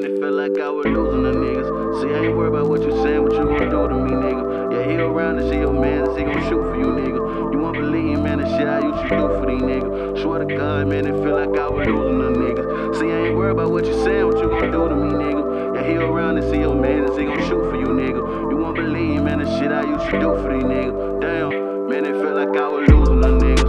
man, it felt like I was losing the niggas. See, I ain't worried about what you saying, what you gon' do to me, nigga. Yeah, he around and see your man, he gon' shoot for you, nigga. You won't believe, man, the shit I used to do for these niggas. Swear to God, man, it felt like I was losing the niggas. See, I ain't worried about what you saying, what you gon' do to me, nigga. Yeah, he around and see your man, he gon' shoot for you, nigga. You won't believe, man, the shit I used to do for these niggas. Damn, man, it felt like I was losing the niggas.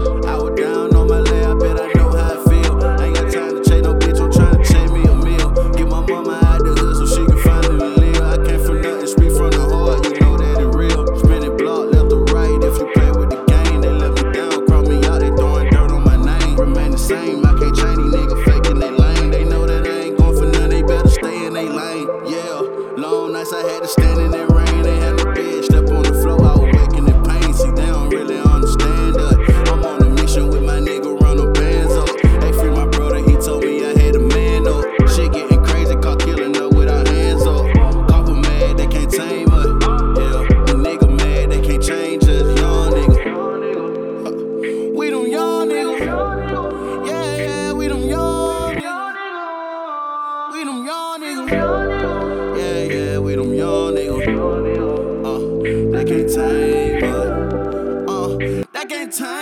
time.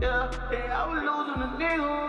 Yeah, yeah, I was losing a nigga.